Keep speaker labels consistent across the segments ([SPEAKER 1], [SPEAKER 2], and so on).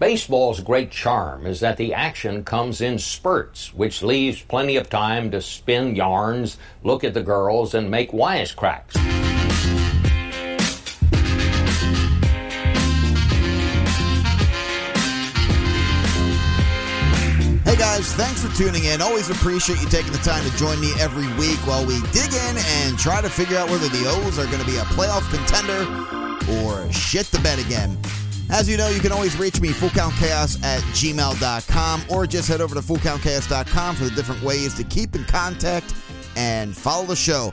[SPEAKER 1] Baseball's great charm is that the action comes in spurts, which leaves plenty of time to spin yarns, look at the girls, and make wisecracks.
[SPEAKER 2] Hey guys, thanks for tuning in. Always appreciate you taking the time to join me every week while we dig in and try to figure out whether the O's are going to be a playoff contender or shit the bed again. As you know, you can always reach me, fullcountchaos at gmail.com, or just head over to fullcountchaos.com for the different ways to keep in contact and follow the show.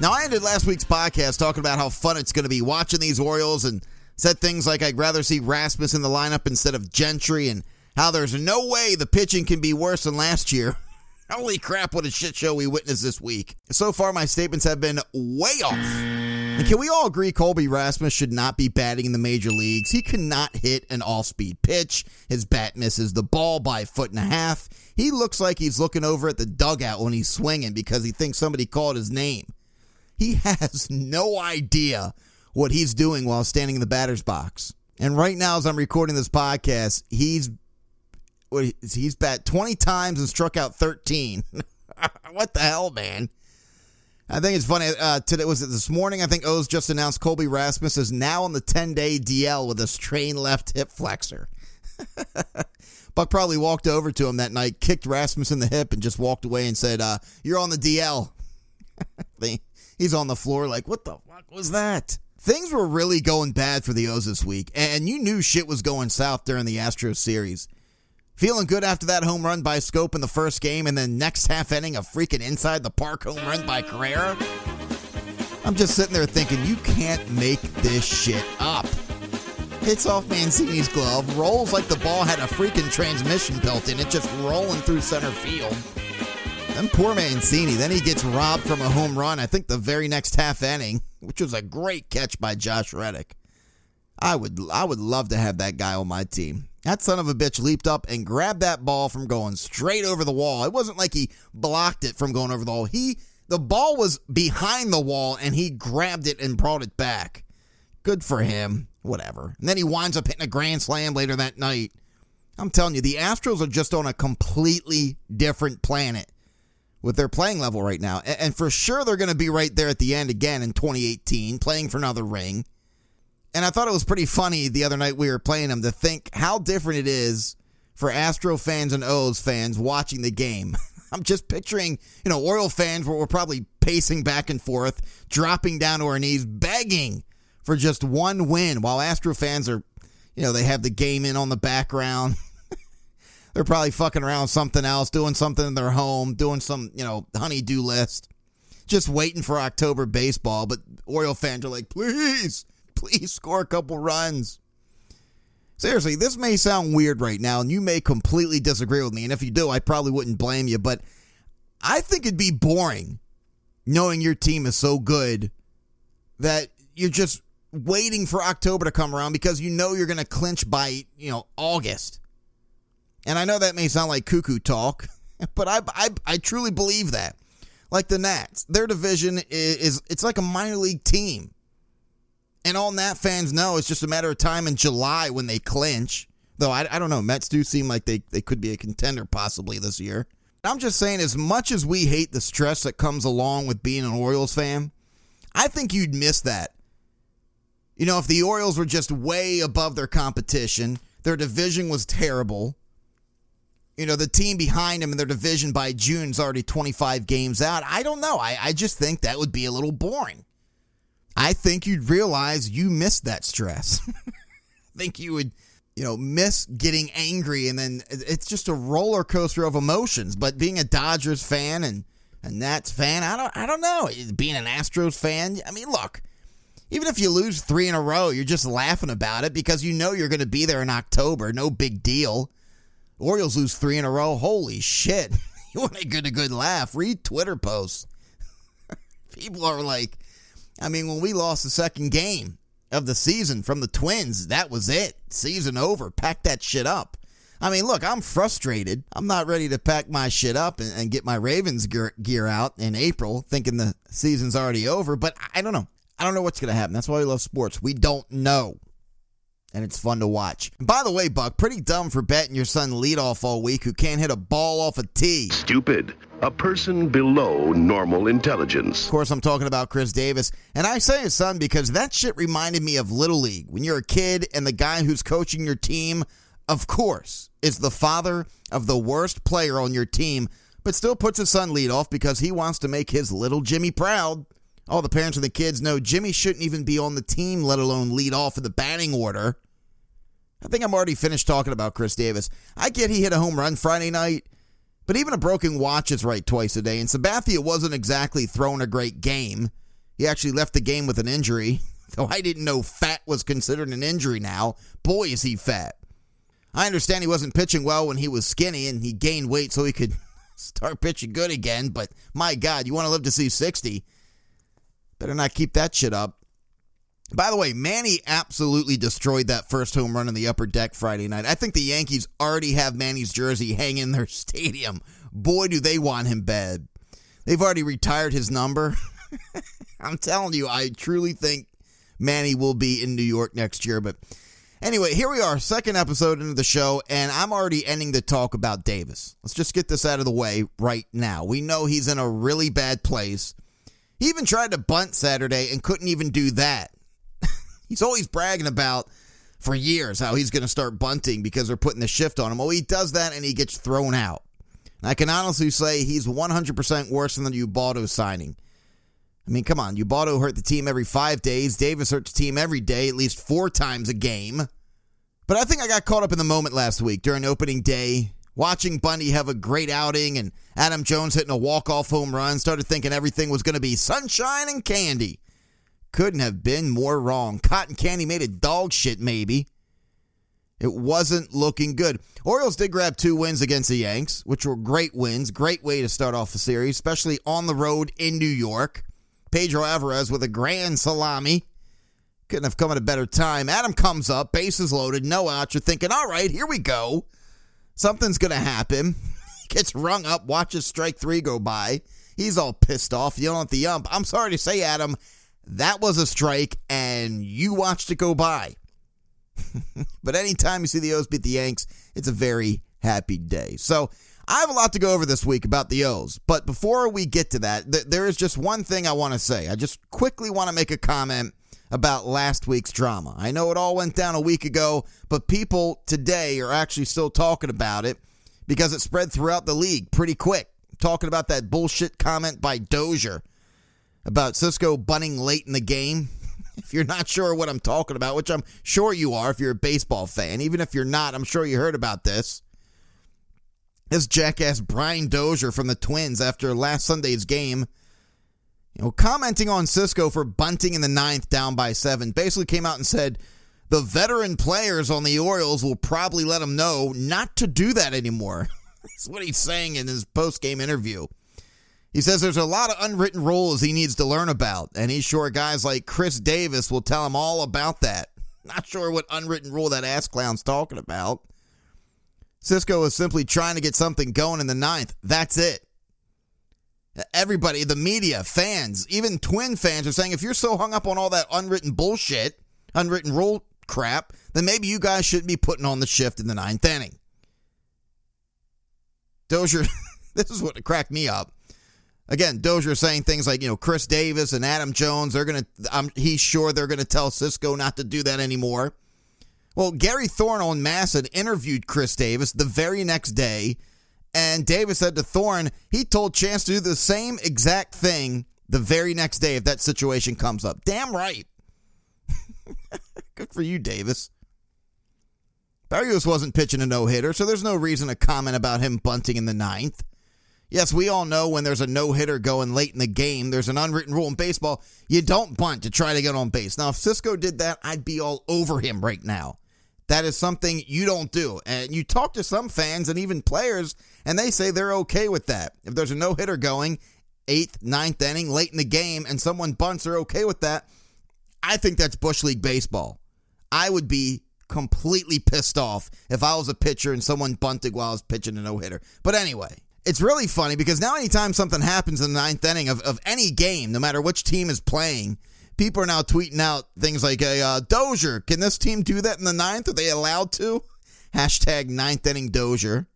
[SPEAKER 2] Now, I ended last week's podcast talking about how fun it's going to be watching these Orioles and said things like I'd rather see Rasmus in the lineup instead of Gentry and how there's no way the pitching can be worse than last year. Holy crap, what a shit show we witnessed this week. So far, my statements have been way off. And can we all agree Colby Rasmus should not be batting in the major leagues? He cannot hit an all speed pitch. His bat misses the ball by a foot and a half. He looks like he's looking over at the dugout when he's swinging because he thinks somebody called his name. He has no idea what he's doing while standing in the batter's box. And right now, as I'm recording this podcast, he's he's bat 20 times and struck out 13. what the hell, man? I think it's funny. Uh, today was it this morning? I think O's just announced Colby Rasmus is now on the 10 day DL with a strained left hip flexor. Buck probably walked over to him that night, kicked Rasmus in the hip, and just walked away and said, uh, "You're on the DL." He's on the floor like, "What the fuck was that?" Things were really going bad for the O's this week, and you knew shit was going south during the Astros series. Feeling good after that home run by Schoop in the first game, and then next half inning, a freaking inside the park home run by Carrera. I'm just sitting there thinking, you can't make this shit up. Hits off Mancini's glove, rolls like the ball had a freaking transmission built in it, just rolling through center field. Then poor Mancini. Then he gets robbed from a home run, I think the very next half inning, which was a great catch by Josh Reddick. I would I would love to have that guy on my team. That son of a bitch leaped up and grabbed that ball from going straight over the wall. It wasn't like he blocked it from going over the wall. He the ball was behind the wall and he grabbed it and brought it back. Good for him. Whatever. And then he winds up hitting a grand slam later that night. I'm telling you, the Astros are just on a completely different planet with their playing level right now. And for sure, they're going to be right there at the end again in 2018, playing for another ring. And I thought it was pretty funny the other night we were playing them to think how different it is for Astro fans and O's fans watching the game. I'm just picturing, you know, Oriole fans where we're probably pacing back and forth, dropping down to our knees, begging for just one win, while Astro fans are, you know, they have the game in on the background. They're probably fucking around something else, doing something in their home, doing some, you know, honeydew list, just waiting for October baseball. But Oriole fans are like, please, please score a couple runs. Seriously, this may sound weird right now, and you may completely disagree with me. And if you do, I probably wouldn't blame you. But I think it'd be boring knowing your team is so good that you're just waiting for October to come around because you know you're going to clinch by, you know, August. And I know that may sound like cuckoo talk, but I, I, I truly believe that. Like the Nats, their division is, is it's like a minor league team. And all Nat fans know it's just a matter of time in July when they clinch. Though I, I don't know, Mets do seem like they, they could be a contender possibly this year. I'm just saying, as much as we hate the stress that comes along with being an Orioles fan, I think you'd miss that. You know, if the Orioles were just way above their competition, their division was terrible. You know, the team behind them in their division by June is already 25 games out. I don't know. I, I just think that would be a little boring. I think you'd realize you missed that stress. I think you would, you know, miss getting angry and then it's just a roller coaster of emotions. But being a Dodgers fan and a Nats fan, I don't I don't know. Being an Astros fan, I mean, look, Even if you lose three in a row, you're just laughing about it because you know you're going to be there in October. No big deal. Orioles lose three in a row. Holy shit. you want to get a good laugh? Read Twitter posts. People are like, I mean, when we lost the second game of the season from the Twins, that was it. Season over. Pack that shit up. I mean, look, I'm frustrated. I'm not ready to pack my shit up and, and get my Ravens gear, gear out in April, thinking the season's already over. But I don't know. I don't know what's going to happen. That's why we love sports. We don't know. And it's fun to watch. And by the way, Buck, pretty dumb for betting your son leadoff all week who can't hit a ball off a tee.
[SPEAKER 3] Stupid. A person below normal intelligence.
[SPEAKER 2] Of course, I'm talking about Chris Davis. And I say his son because that shit reminded me of Little League. When you're a kid and the guy who's coaching your team, of course, is the father of the worst player on your team, but still puts his son lead off because he wants to make his little Jimmy proud. All the parents and the kids know Jimmy shouldn't even be on the team, let alone lead off in the batting order. I think I'm already finished talking about Chris Davis. I get he hit a home run Friday night, but even a broken watch is right twice a day. And Sabathia wasn't exactly throwing a great game. He actually left the game with an injury, though I didn't know fat was considered an injury now. Boy, is he fat. I understand he wasn't pitching well when he was skinny and he gained weight so he could start pitching good again, but my God, you want to live to see 60. Better not keep that shit up. By the way, Manny absolutely destroyed that first home run in the upper deck Friday night. I think the Yankees already have Manny's jersey hanging in their stadium. Boy, do they want him bad. They've already retired his number. I'm telling you, I truly think Manny will be in New York next year. But anyway, here we are, second episode into the show, and I'm already ending the talk about Davis. Let's just get this out of the way right now. We know he's in a really bad place. He even tried to bunt Saturday and couldn't even do that. He's always bragging about for years how he's going to start bunting because they're putting the shift on him. Well, he does that and he gets thrown out. And I can honestly say he's 100% worse than the Ubaldo signing. I mean, come on. Ubaldo hurt the team every five days. Davis hurt the team every day, at least four times a game. But I think I got caught up in the moment last week during opening day watching Bundy have a great outing and Adam Jones hitting a walk-off home run, started thinking everything was going to be sunshine and candy. Couldn't have been more wrong. Cotton candy made it dog shit, maybe. It wasn't looking good. Orioles did grab two wins against the Yanks, which were great wins. Great way to start off the series, especially on the road in New York. Pedro Alvarez with a grand salami. Couldn't have come at a better time. Adam comes up, bases loaded, no outs. You're thinking, all right, here we go. Something's going to happen. Gets rung up, watches strike three go by. He's all pissed off, yelling at the ump. I'm sorry to say, Adam, that was a strike, and you watched it go by. but anytime you see the O's beat the Yanks, it's a very happy day. So I have a lot to go over this week about the O's. But before we get to that, th- there is just one thing I want to say. I just quickly want to make a comment about last week's drama. I know it all went down a week ago, but people today are actually still talking about it because it spread throughout the league pretty quick. Talking about that bullshit comment by Dozier about Sisco bunting late in the game. if you're not sure what I'm talking about, which I'm sure you are if you're a baseball fan, even if you're not, I'm sure you heard about this. This jackass Brian Dozier from the Twins after last Sunday's game you know, commenting on Sisco for bunting in the ninth down by seven, basically came out and said the veteran players on the Orioles will probably let him know not to do that anymore. That's what he's saying in his post game interview. He says there's a lot of unwritten rules he needs to learn about, and he's sure guys like Chris Davis will tell him all about that. Not sure what unwritten rule that ass clown's talking about. Sisco is simply trying to get something going in the ninth. That's it. Everybody, the media, fans, even twin fans are saying if you're so hung up on all that unwritten bullshit, unwritten rule crap, then maybe you guys shouldn't be putting on the shift in the ninth inning. Dozier, this is what cracked me up. Again, Dozier saying things like, you know, Chris Davis and Adam Jones, they're going to, he's sure they're going to tell Sisco not to do that anymore. Well, Gary Thorne on MASN interviewed Chris Davis the very next day and Davis said to Thorne, he told Chance to do the same exact thing the very next day if that situation comes up. Damn right. Good for you, Davis. Berrios wasn't pitching a no hitter, so there's no reason to comment about him bunting in the ninth. Yes, we all know when there's a no hitter going late in the game, there's an unwritten rule in baseball. You don't bunt to try to get on base. Now, if Sisco did that, I'd be all over him right now. That is something you don't do. And you talk to some fans and even players, and they say they're okay with that. If there's a no hitter going, eighth, ninth inning, late in the game, and someone bunts, they're okay with that. I think that's Bush League baseball. I would be completely pissed off if I was a pitcher and someone bunted while I was pitching a no hitter. But anyway, it's really funny because now anytime something happens in the ninth inning of, of any game, no matter which team is playing, people are now tweeting out things like, "A uh, Dozier, can this team do that in the ninth? Are they allowed to?" Hashtag ninth inning Dozier.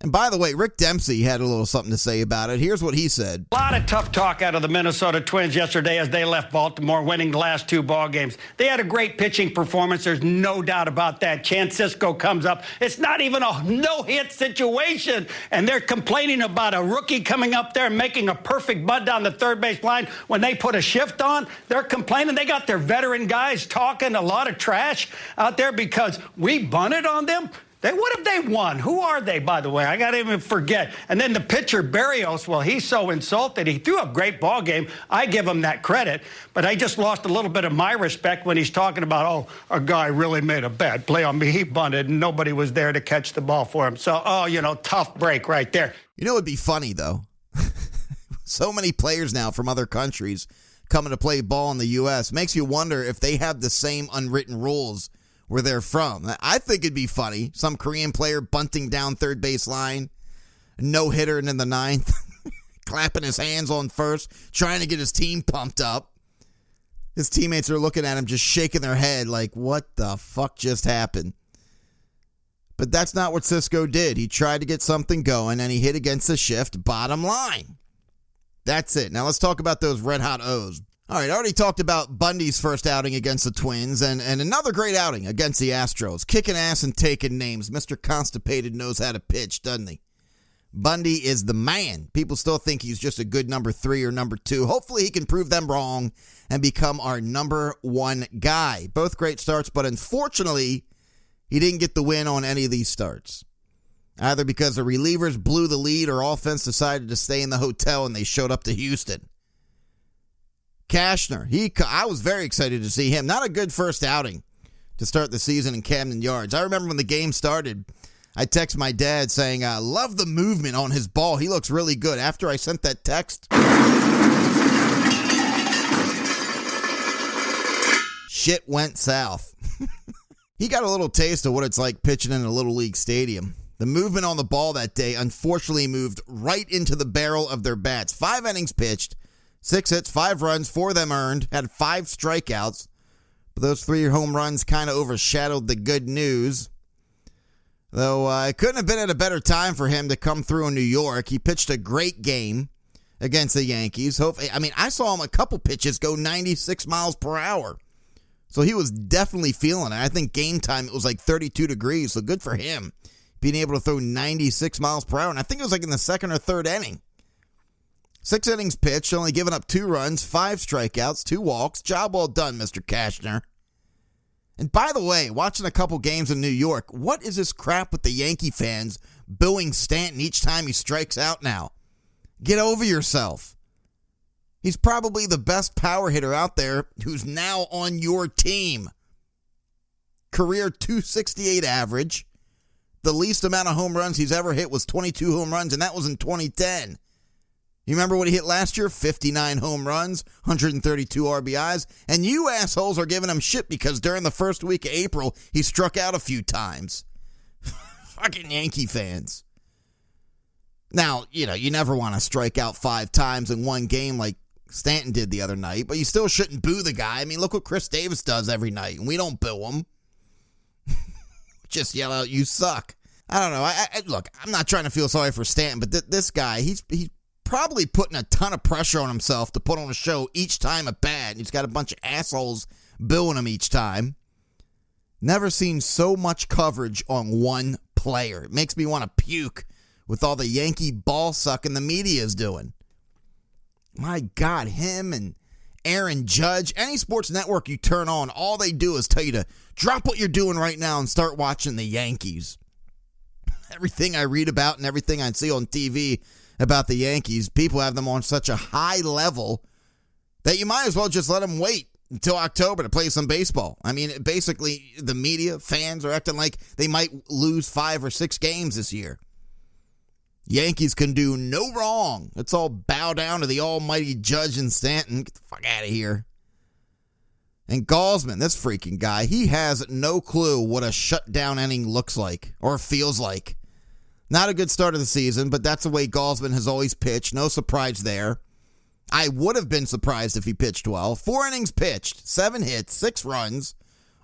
[SPEAKER 2] And by the way, Rick Dempsey had a little something to say about it. Here's what he said.
[SPEAKER 4] A lot of tough talk out of the Minnesota Twins yesterday as they left Baltimore, winning the last two ball games. They had a great pitching performance. There's no doubt about that. Chance Sisco comes up. It's not even a no-hit situation, and they're complaining about a rookie coming up there and making a perfect bunt down the third base line. When they put a shift on, they're complaining. They got their veteran guys talking a lot of trash out there because we bunted on them. They, what if they won? Who are they, by the way? I got to even forget. And then the pitcher, Berrios, well, he's so insulted. He threw a great ball game. I give him that credit. But I just lost a little bit of my respect when he's talking about, oh, a guy really made a bad play on me. He bunted, and nobody was there to catch the ball for him. So, oh, you know, tough break right there.
[SPEAKER 2] You know, it'd be funny, though. so many players now from other countries coming to play ball in the U.S. makes you wonder if they have the same unwritten rules – where they're from. I think it'd be funny. Some Korean player bunting down third base line, no hitter in the ninth, clapping his hands on first, trying to get his team pumped up. His teammates are looking at him, just shaking their head like, what the fuck just happened? But that's not what Sisco did. He tried to get something going and he hit against the shift, bottom line. That's it. Now let's talk about those red hot O's. All right, I already talked about Bundy's first outing against the Twins and, and another great outing against the Astros. Kicking ass and taking names. Mr. Constipated knows how to pitch, doesn't he? Bundy is the man. People still think he's just a good number three or number two. Hopefully, he can prove them wrong and become our number one guy. Both great starts, but unfortunately, he didn't get the win on any of these starts. Either because the relievers blew the lead or offense decided to stay in the hotel and they showed up to Houston. Cashner, he I was very excited to see him. Not a good first outing to start the season in Camden Yards. I remember when the game started, I text my dad saying, "I love the movement on his ball. He looks really good." After I sent that text, shit went south. he got a little taste of what it's like pitching in a little league stadium. The movement on the ball that day unfortunately moved right into the barrel of their bats. Five innings pitched, Six hits, five runs, four of them earned, had five strikeouts. But those three home runs kind of overshadowed the good news. Though uh, it couldn't have been at a better time for him to come through in New York. He pitched a great game against the Yankees. Hopefully, I mean, I saw him a couple pitches go 96 miles per hour. So he was definitely feeling it. I think game time it was like 32 degrees. So good for him being able to throw 96 miles per hour. And I think it was like in the second or third inning. Six innings pitched, only giving up two runs, five strikeouts, two walks. Job well done, Mr. Cashner. And by the way, watching a couple games in New York, what is this crap with the Yankee fans booing Stanton each time he strikes out now? Get over yourself. He's probably the best power hitter out there who's now on your team. Career 268 average. The least amount of home runs he's ever hit was 22 home runs, and that was in 2010. You remember what he hit last year? 59 home runs, 132 RBIs. And you assholes are giving him shit because during the first week of April, he struck out a few times. Fucking Yankee fans. Now, you know, you never want to strike out five times in one game like Stanton did the other night, but you still shouldn't boo the guy. I mean, look what Chris Davis does every night, and we don't boo him. Just yell out, "You suck." I don't know. I, I, look, I'm not trying to feel sorry for Stanton, but th- this guy, he's he's probably putting a ton of pressure on himself to put on a show each time at bat. He's got a bunch of assholes billing him each time. Never seen so much coverage on one player. It makes me want to puke with all the Yankee ball sucking the media is doing. My God, him and Aaron Judge, any sports network you turn on, all they do is tell you to drop what you're doing right now and start watching the Yankees. everything I read about and everything I see on TV about the Yankees, people have them on such a high level that you might as well just let them wait until October to play some baseball. I mean, basically, the media, fans are acting like they might lose five or six games this year. Yankees can do no wrong. Let's all bow down to the almighty judge in Stanton. Get the fuck out of here. And Gausman, this freaking guy, he has no clue what a shutdown inning looks like or feels like. Not a good start of the season, but that's the way Gausman has always pitched. No surprise there. I would have been surprised if he pitched well. Four innings pitched, seven hits, six runs,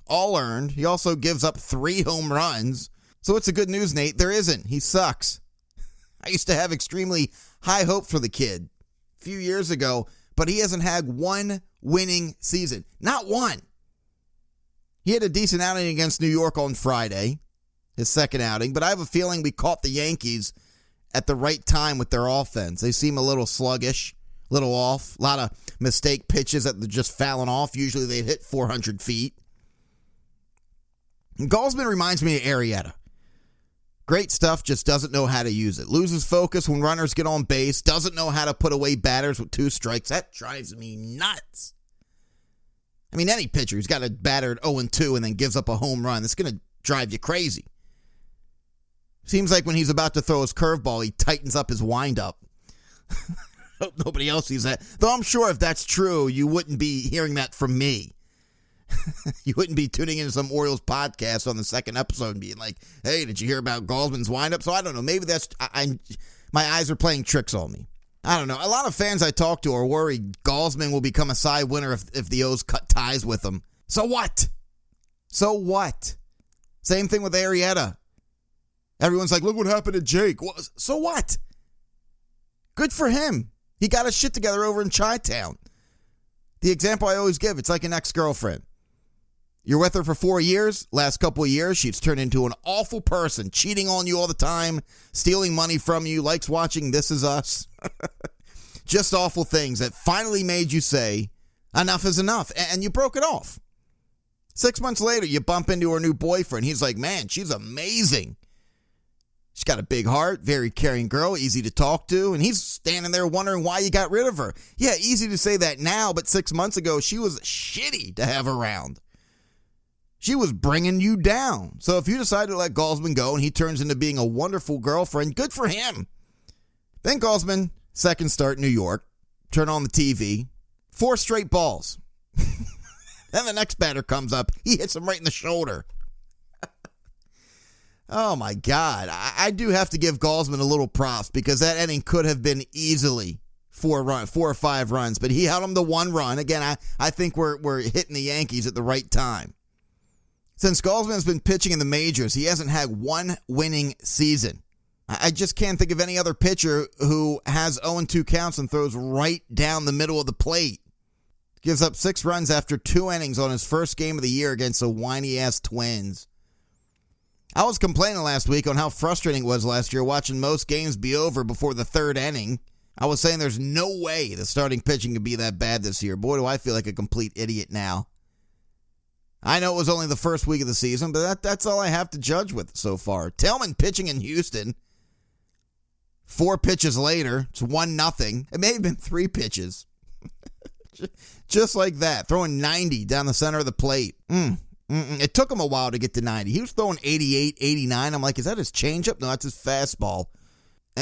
[SPEAKER 2] all earned. He also gives up three home runs. So it's a good news, Nate. There isn't. He sucks. I used to have extremely high hope for the kid a few years ago, but he hasn't had one winning season. Not one. He had a decent outing against New York on Friday, his second outing, but I have a feeling we caught the Yankees at the right time with their offense. They seem a little sluggish, a little off, a lot of mistake pitches that they're just fouling off. Usually they hit 400 feet. And Gausman reminds me of Arrieta. Great stuff, just doesn't know how to use it. Loses focus when runners get on base, doesn't know how to put away batters with two strikes. That drives me nuts. I mean, any pitcher who's got a batter at 0 2 and then gives up a home run, that's going to drive you crazy. Seems like when he's about to throw his curveball, he tightens up his windup. Hope nobody else sees that. Though I'm sure if that's true, you wouldn't be hearing that from me. you wouldn't be tuning into some Orioles podcast on the second episode and being like, "Hey, did you hear about Gausman's windup?" So I don't know. Maybe that's I, I my eyes are playing tricks on me. I don't know. A lot of fans I talk to are worried Gausman will become a Cy Young winner if, if the O's cut ties with him. So what? So what? Same thing with Arrieta. Everyone's like, look what happened to Jake. Well, so what? Good for him. He got his shit together over in Chi Town. The example I always give, it's like an ex girlfriend. You're with her for four years. Last couple of years, she's turned into an awful person, cheating on you all the time, stealing money from you, likes watching This Is Us. Just awful things that finally made you say, enough is enough. And you broke it off. Six months later, you bump into her new boyfriend. He's like, man, she's amazing. She's got a big heart, very caring girl, easy to talk to, and he's standing there wondering why you got rid of her. Yeah, easy to say that now, but six months ago, she was shitty to have around. She was bringing you down. So if you decide to let Gausman go and he turns into being a wonderful girlfriend, good for him. Then Gausman, second start New York, turn on the TV, four straight balls. then the next batter comes up, he hits him right in the shoulder. Oh my God. I, I, do have to give Gausman a little props because that inning could have been easily four run, four or five runs, but he held him to one run. Again, I, I think we're, we're hitting the Yankees at the right time. Since Gausman's been pitching in the majors, he hasn't had one winning season. I just can't think of any other pitcher who has 0 2 counts and throws right down the middle of the plate. Gives up six runs after two innings on his first game of the year against the whiny ass Twins. I was complaining last week on how frustrating it was last year watching most games be over before the third inning. I was saying there's no way the starting pitching could be that bad this year. Boy, do I feel like a complete idiot now. I know it was only the first week of the season, but that, that's all I have to judge with so far. Tillman pitching in Houston. Four pitches later, it's one nothing. It may have been three pitches. Just like that, throwing 90 down the center of the plate. Mm, it took him a while to get to 90. He was throwing 88, 89. I'm like, is that his changeup? No, that's his fastball.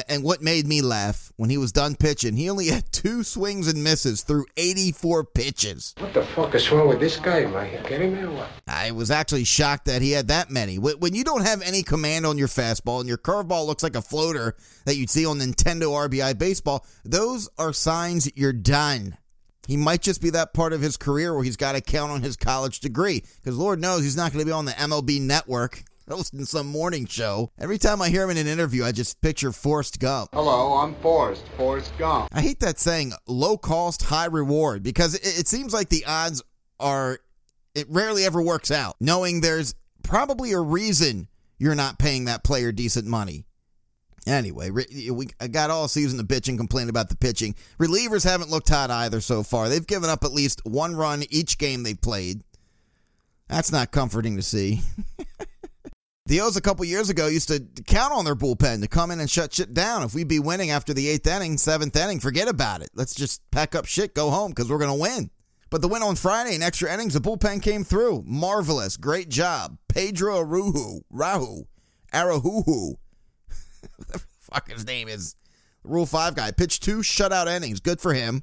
[SPEAKER 2] And what made me laugh when he was done pitching, he only had two swings and misses through 84 pitches.
[SPEAKER 5] What the fuck is wrong with this guy? Am I kidding me or what?
[SPEAKER 2] I was actually shocked that he had that many. When you don't have any command on your fastball and your curveball looks like a floater that you'd see on Nintendo RBI Baseball, those are signs you're done. He might just be that part of his career where he's got to count on his college degree because Lord knows he's not going to be on the MLB network hosting some morning show. Every time I hear him in an interview, I just picture Forrest Gump.
[SPEAKER 6] Hello, I'm Forrest, Forrest Gump.
[SPEAKER 2] I hate that saying, low cost, high reward, because it, it seems like the odds are, it rarely ever works out, knowing there's probably a reason you're not paying that player decent money. Anyway, we I got all season to bitch and complain about the pitching. Relievers haven't looked hot either so far. They've given up at least one run each game they've played. That's not comforting to see. The O's a couple years ago used to count on their bullpen to come in and shut shit down. If we'd be winning after the eighth inning, seventh inning, forget about it. Let's just pack up shit, go home because we're going to win. But the win on Friday in extra innings, the bullpen came through. Marvelous. Great job. Pedro Aruhu. Rahu. Arahuhu. The fuck his name is. Rule 5 guy. Pitched two shutout innings. Good for him.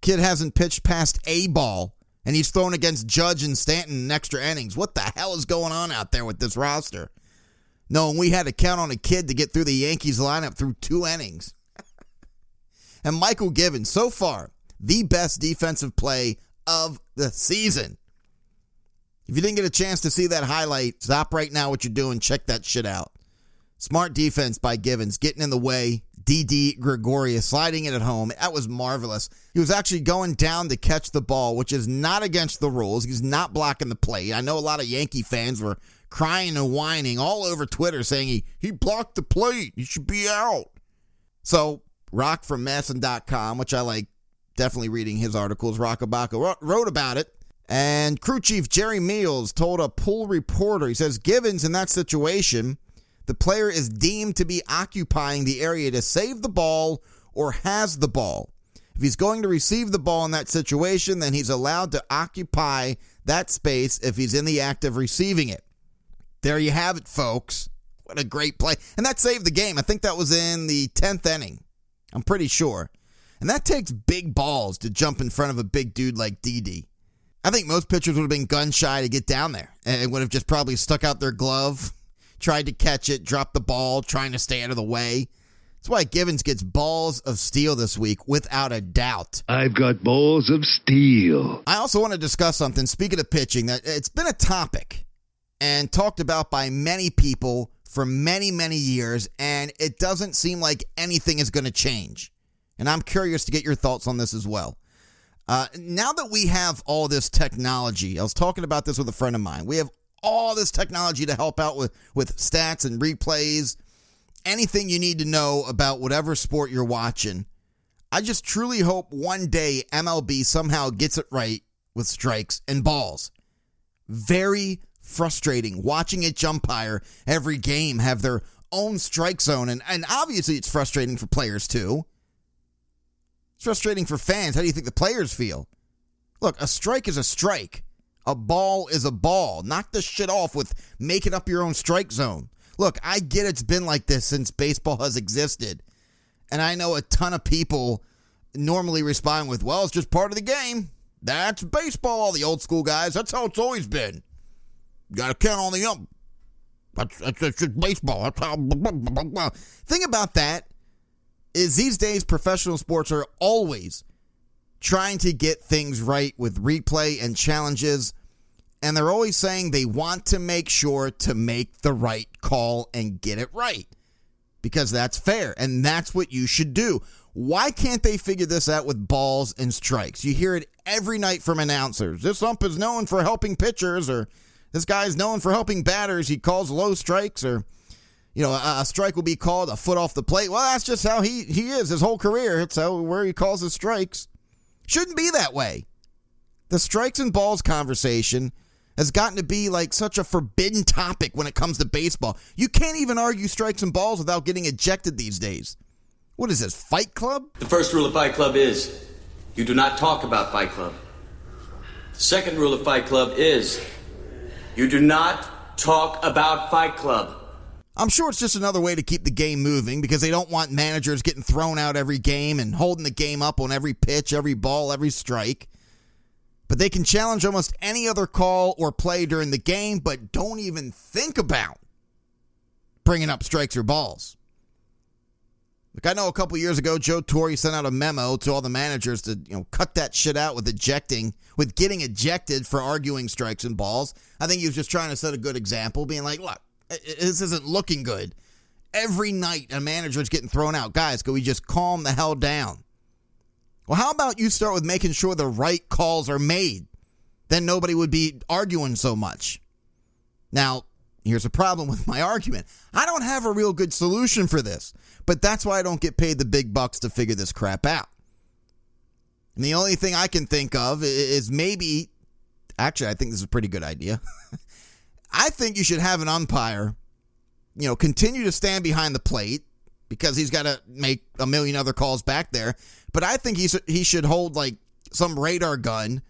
[SPEAKER 2] Kid hasn't pitched past a ball, and he's thrown against Judge and Stanton in extra innings. What the hell is going on out there with this roster? No, and we had to count on a kid to get through the Yankees lineup through two innings. and Mychal Givens, so far, the best defensive play of the season. If you didn't get a chance to see that highlight, stop right now what you're doing. Check that shit out. Smart defense by Givens, getting in the way. Didi Gregorius sliding it at home. That was marvelous. He was actually going down to catch the ball, which is not against the rules. He's not blocking the plate. I know a lot of Yankee fans were crying and whining all over Twitter saying he, he blocked the plate. He should be out. So, Roch from MASN.com, which I like definitely reading his articles, Roch Kubatko wrote about it. And crew chief Jerry Meals told a pool reporter, he says, Givens in that situation the player is deemed to be occupying the area to save the ball or has the ball. If he's going to receive the ball in that situation, then he's allowed to occupy that space if he's in the act of receiving it. There you have it, folks. What a great play. And that saved the game. I think that was in the 10th inning. I'm pretty sure. And that takes big balls to jump in front of a big dude like Didi. I think most pitchers would have been gun shy to get down there and would have just probably stuck out their glove tried to catch it, dropped the ball, trying to stay out of the way. That's why Givens gets balls of steel this week, without a doubt.
[SPEAKER 3] I've got balls of steel.
[SPEAKER 2] I also want to discuss something. Speaking of pitching, that it's been a topic and talked about by many people for many, many years, and it doesn't seem like anything is going to change. And I'm curious to get your thoughts on this as well. Uh, now that we have all this technology, I was talking about this with a friend of mine. We have all this technology to help out with, with stats and replays, anything you need to know about whatever sport you're watching. I just truly hope one day MLB somehow gets it right with strikes and balls. Very frustrating watching each umpire every game have their own strike zone. And, and obviously, it's frustrating for players too. It's frustrating for fans. How do you think the players feel? Look, a strike is a strike. A ball is a ball. Knock this shit off with making up your own strike zone. Look, I get it's been like this since baseball has existed. And I know a ton of people normally respond with, well, it's just part of the game. That's baseball, all the old school guys. That's how it's always been. You got to count on the ump. That's, that's, that's just baseball. That's how. Thing about that is these days, professional sports are always trying to get things right with replay and challenges. And they're always saying they want to make sure to make the right call and get it right because that's fair and that's what you should do. Why can't they figure this out with balls and strikes? You hear it every night from announcers. This ump is known for helping pitchers, or this guy is known for helping batters. He calls low strikes, or you know, a, a, strike will be called a foot off the plate. Well, that's just how he he is his whole career. It's how where he calls his strikes. Shouldn't be that way. The strikes and balls conversation has gotten to be like such a forbidden topic when it comes to baseball. You can't even argue strikes and balls without getting ejected these days. What is this, Fight Club?
[SPEAKER 7] The first rule of Fight Club is you do not talk about Fight Club. The second rule of Fight Club is you do not talk about Fight Club.
[SPEAKER 2] I'm sure it's just another way to keep the game moving because they don't want managers getting thrown out every game and holding the game up on every pitch, every ball, every strike. But they can challenge almost any other call or play during the game, but don't even think about bringing up strikes or balls. Like I know a couple years ago, Joe Torre sent out a memo to all the managers to you know cut that shit out with ejecting, with getting ejected for arguing strikes and balls. I think he was just trying to set a good example, being like, look, this isn't looking good. Every night, a manager is getting thrown out. Guys, can we just calm the hell down? Well, how about you start with making sure the right calls are made? Then nobody would be arguing so much. Now, here's a problem with my argument I don't have a real good solution for this, but that's why I don't get paid the big bucks to figure this crap out. And the only thing I can think of is maybe, actually, I think this is a pretty good idea. I think you should have an umpire you know, continue to stand behind the plate because he's got to make a million other calls back there. But I think he's, he should hold like some radar gun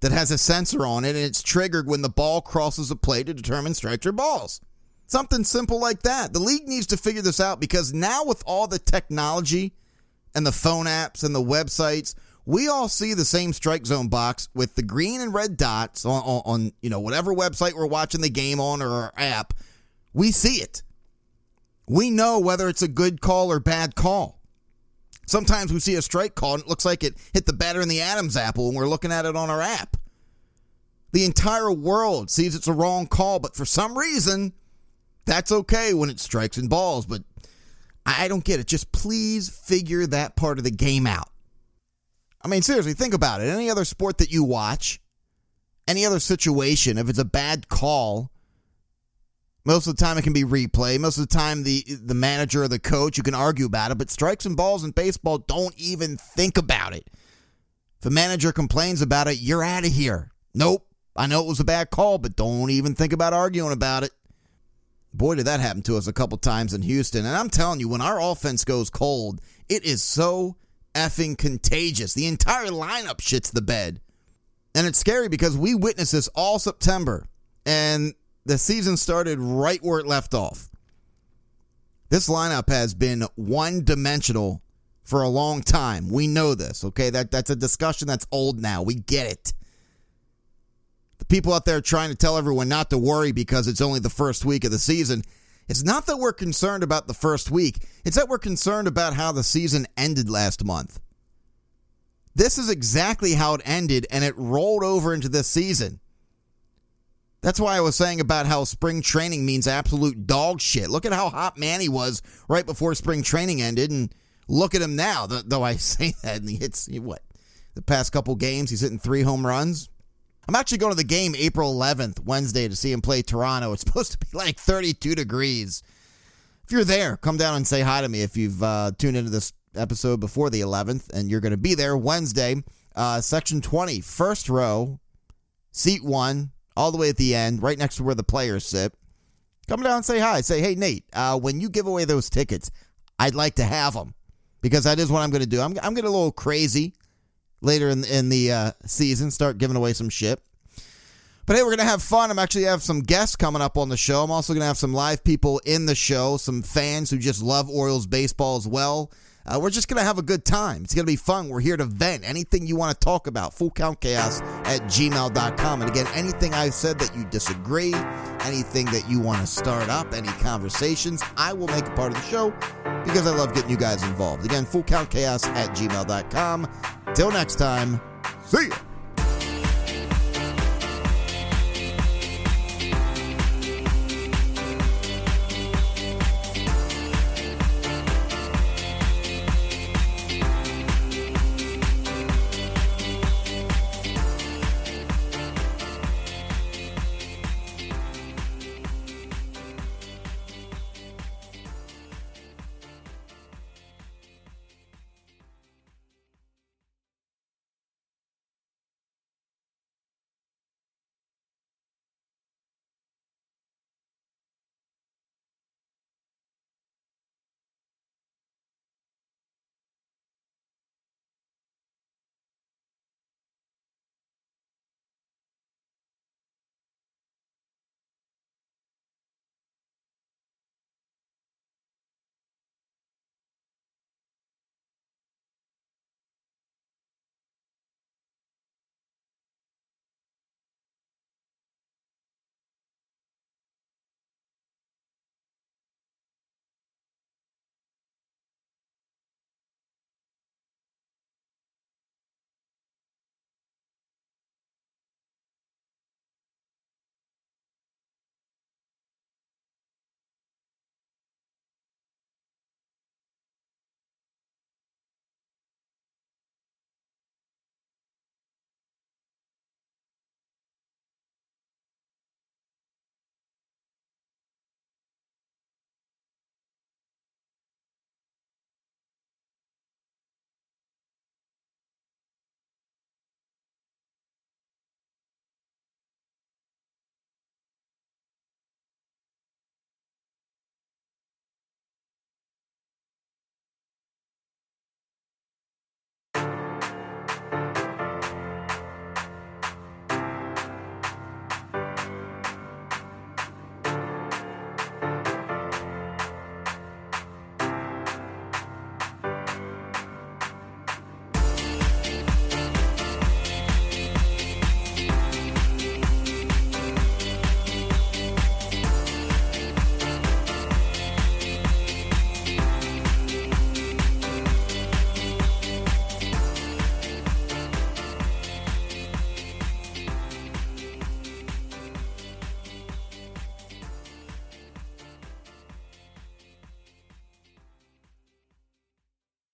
[SPEAKER 2] that has a sensor on it and it's triggered when the ball crosses the plate to determine strikes or balls. Something simple like that. The league needs to figure this out because now, with all the technology and the phone apps and the websites, we all see the same strike zone box with the green and red dots on, on, on, you know whatever website we're watching the game on or our app. We see it. We know whether it's a good call or bad call. Sometimes we see a strike call and it looks like it hit the batter in the Adam's apple when we're looking at it on our app. The entire world sees it's a wrong call, but for some reason, that's okay when it strikes and balls. But I don't get it. Just please figure that part of the game out. I mean, seriously, think about it. Any other sport that you watch, any other situation, if it's a bad call, most of the time it can be replay. Most of the time the the manager or the coach you can argue about it, but strikes and balls in baseball don't even think about it. If a manager complains about it, you're out of here. Nope. I know it was a bad call, but don't even think about arguing about it. Boy, did that happen to us a couple times in Houston. And I'm telling you, when our offense goes cold, it is so effing contagious. The entire lineup shits the bed. And it's scary because we witnessed this all September. And the season started right where it left off. This lineup has been one dimensional for a long time. We know this, okay? That that's a discussion that's old now. We get it. The people out there trying to tell everyone not to worry because it's only the first week of the season. It's not that we're concerned about the first week, it's that we're concerned about how the season ended last month. This is exactly how it ended, and it rolled over into this season. That's why I was saying about how spring training means absolute dog shit. Look at how hot Manny was right before spring training ended, and look at him now. Though I say that, and he hits what the past couple games, he's hitting three home runs. I'm actually going to the game April 11th, Wednesday, to see him play Toronto. It's supposed to be like 32 degrees. If you're there, come down and say hi to me if you've uh, tuned into this episode before the 11th, and you're going to be there Wednesday, uh, section 20, first row, seat one, all the way at the end, right next to where the players sit. Come down and say hi. Say, hey, Nate, uh, when you give away those tickets, I'd like to have them because that is what I'm going to do. I'm, I'm getting a little crazy later in, in the uh, season, start giving away some shit. But hey, we're going to have fun. I'm actually have some guests coming up on the show. I'm also going to have some live people in the show, some fans who just love Orioles baseball as well. Uh, we're just going to have a good time. It's going to be fun. We're here to vent. Anything you want to talk about, fullcountchaos at gmail.com. And again, anything I've said that you disagree, anything that you want to start up, any conversations, I will make a part of the show because I love getting you guys involved. Again, fullcountchaos at gmail.com. Till next time, see ya.